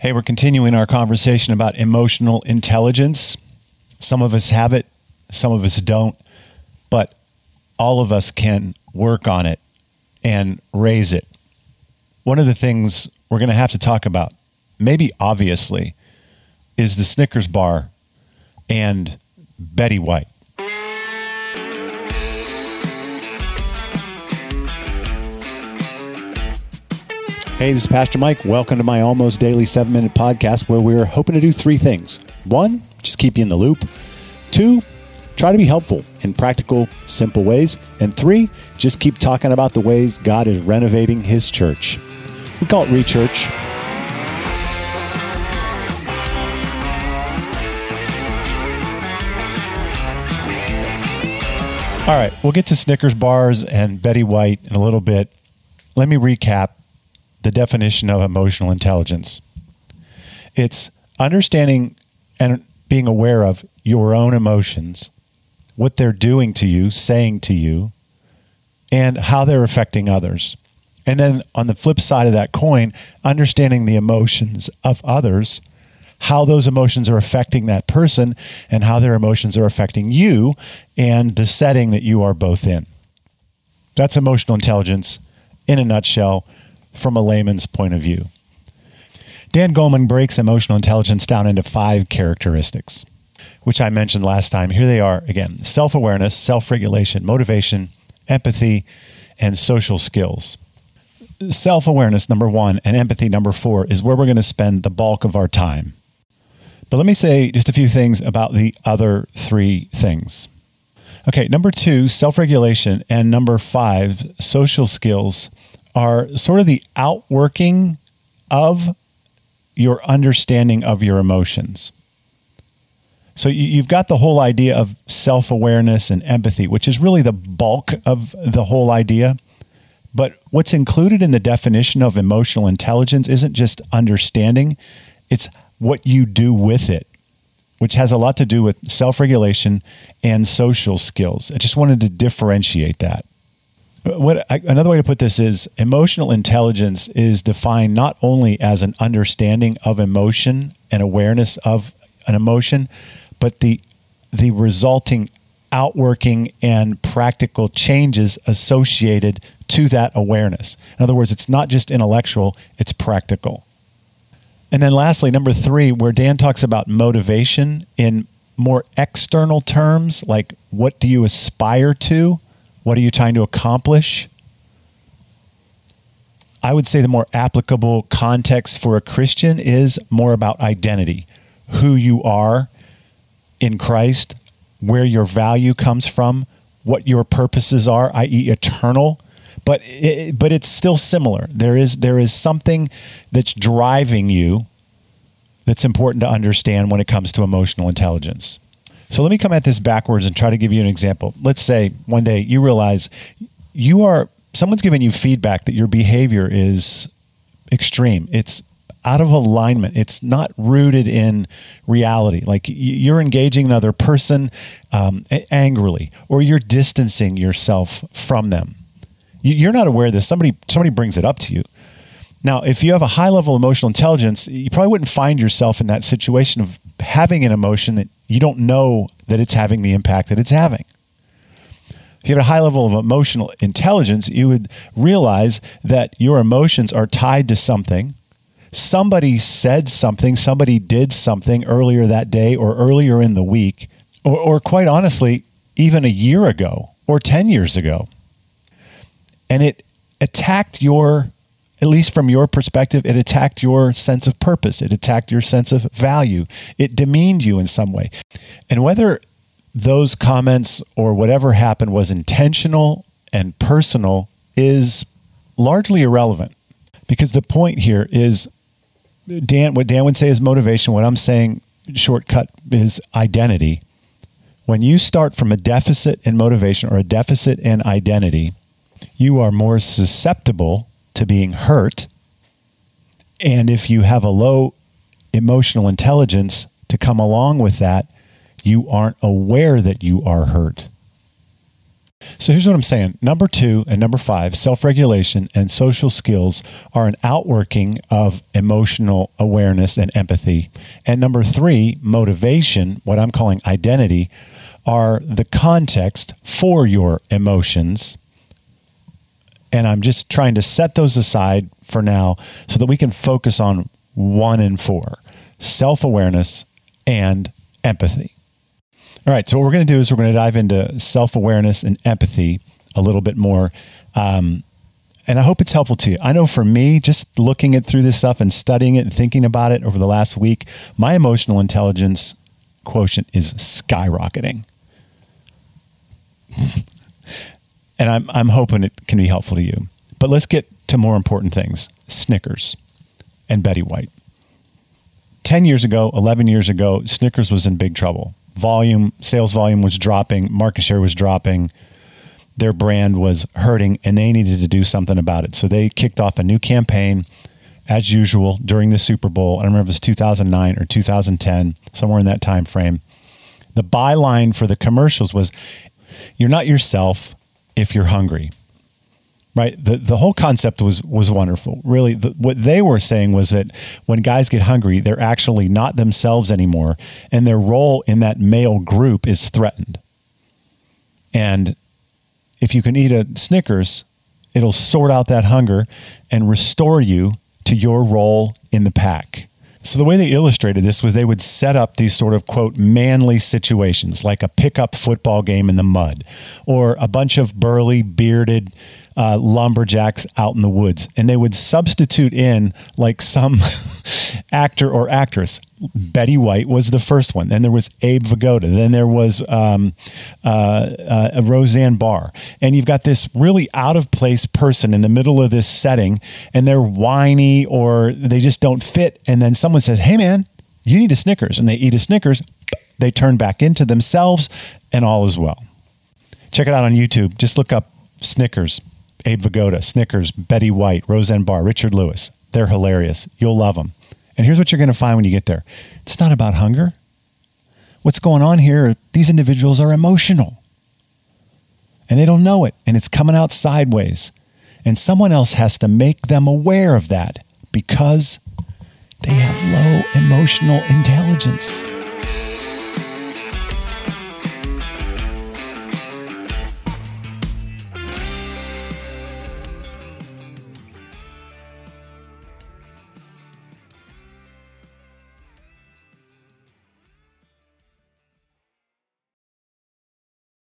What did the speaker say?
Hey, we're continuing our conversation about emotional intelligence. Some of us have it, some of us don't, but all of us can work on it and raise it. One of the things we're going to have to talk about, maybe obviously, is the Snickers bar and Betty White. Hey, this is Pastor Mike. Welcome to my almost daily seven minute podcast where we're hoping to do three things. One, just keep you in the loop. Two, try to be helpful in practical, simple ways. And three, just keep talking about the ways God is renovating his church. We call it Rechurch. All right, we'll get to Snickers bars and Betty White in a little bit. Let me recap the definition of emotional intelligence. It's understanding and being aware of your own emotions, what they're doing to you, saying to you, and how they're affecting others. And then on the flip side of that coin, understanding the emotions of others, how those emotions are affecting that person, and how their emotions are affecting you and the setting that you are both in. That's emotional intelligence in a nutshell from a layman's point of view. Dan Goleman breaks emotional intelligence down into five characteristics, which I mentioned last time. Here they are again self awareness, self regulation, motivation, empathy, and social skills. Self awareness, number one, and empathy, number four, is where we're going to spend the bulk of our time. But let me say just a few things about the other three things. Okay, number two, self regulation, and number five, social skills are sort of the outworking of your understanding of your emotions. So you've got the whole idea of self awareness and empathy, which is really the bulk of the whole idea. But what's included in the definition of emotional intelligence isn't just understanding, it's what you do with it, which has a lot to do with self regulation and social skills. I just wanted to differentiate that what I, another way to put this is emotional intelligence is defined not only as an understanding of emotion and awareness of an emotion, but the the resulting outworking and practical changes associated to that awareness. In other words, it's not just intellectual, it's practical. And then lastly, number 3, where Dan talks about motivation in more external terms, like what do you aspire to? What are you trying to accomplish? I would say the more applicable context for a Christian is more about identity, who you are in Christ, where your value comes from, what your purposes are, i.e., eternal. But it, but it's still similar. There is there is something that's driving you that's important to understand when it comes to emotional intelligence. So let me come at this backwards and try to give you an example. Let's say one day you realize you are someone's giving you feedback that your behavior is extreme. It's out of alignment. It's not rooted in reality. Like you're engaging another person um, angrily, or you're distancing yourself from them. You're not aware of this. Somebody somebody brings it up to you. Now, if you have a high level of emotional intelligence, you probably wouldn't find yourself in that situation of having an emotion that you don't know that it's having the impact that it's having. If you have a high level of emotional intelligence, you would realize that your emotions are tied to something. Somebody said something, somebody did something earlier that day or earlier in the week, or, or quite honestly, even a year ago or 10 years ago. And it attacked your at least from your perspective, it attacked your sense of purpose. It attacked your sense of value. It demeaned you in some way. And whether those comments or whatever happened was intentional and personal is largely irrelevant because the point here is Dan, what Dan would say is motivation. What I'm saying, shortcut, is identity. When you start from a deficit in motivation or a deficit in identity, you are more susceptible to being hurt. And if you have a low emotional intelligence to come along with that, you aren't aware that you are hurt. So here's what I'm saying. Number two and number five, self regulation and social skills are an outworking of emotional awareness and empathy. And number three, motivation, what I'm calling identity, are the context for your emotions. And I'm just trying to set those aside for now so that we can focus on one and four self awareness and empathy. All right. So, what we're going to do is we're going to dive into self awareness and empathy a little bit more. Um, and I hope it's helpful to you. I know for me, just looking at through this stuff and studying it and thinking about it over the last week, my emotional intelligence quotient is skyrocketing. and I'm, I'm hoping it can be helpful to you. But let's get to more important things Snickers and Betty White. 10 years ago, 11 years ago, Snickers was in big trouble. Volume, sales volume was dropping, market share was dropping, their brand was hurting, and they needed to do something about it. So they kicked off a new campaign as usual during the Super Bowl. I don't remember if it was 2009 or 2010, somewhere in that time frame. The byline for the commercials was you're not yourself if you're hungry right? The the whole concept was was wonderful. Really the, what they were saying was that when guys get hungry they're actually not themselves anymore and their role in that male group is threatened. And if you can eat a snickers it'll sort out that hunger and restore you to your role in the pack so the way they illustrated this was they would set up these sort of quote manly situations like a pickup football game in the mud or a bunch of burly bearded uh, lumberjacks out in the woods, and they would substitute in like some actor or actress. Betty White was the first one. Then there was Abe Vigoda. Then there was um, uh, uh, Roseanne Barr. And you've got this really out of place person in the middle of this setting, and they're whiny or they just don't fit. And then someone says, "Hey, man, you need a Snickers," and they eat a Snickers. They turn back into themselves, and all is well. Check it out on YouTube. Just look up Snickers Abe Vigoda, Snickers, Betty White, Roseanne Barr, Richard Lewis. They're hilarious. You'll love them. And here's what you're going to find when you get there it's not about hunger. What's going on here, these individuals are emotional and they don't know it, and it's coming out sideways. And someone else has to make them aware of that because they have low emotional intelligence.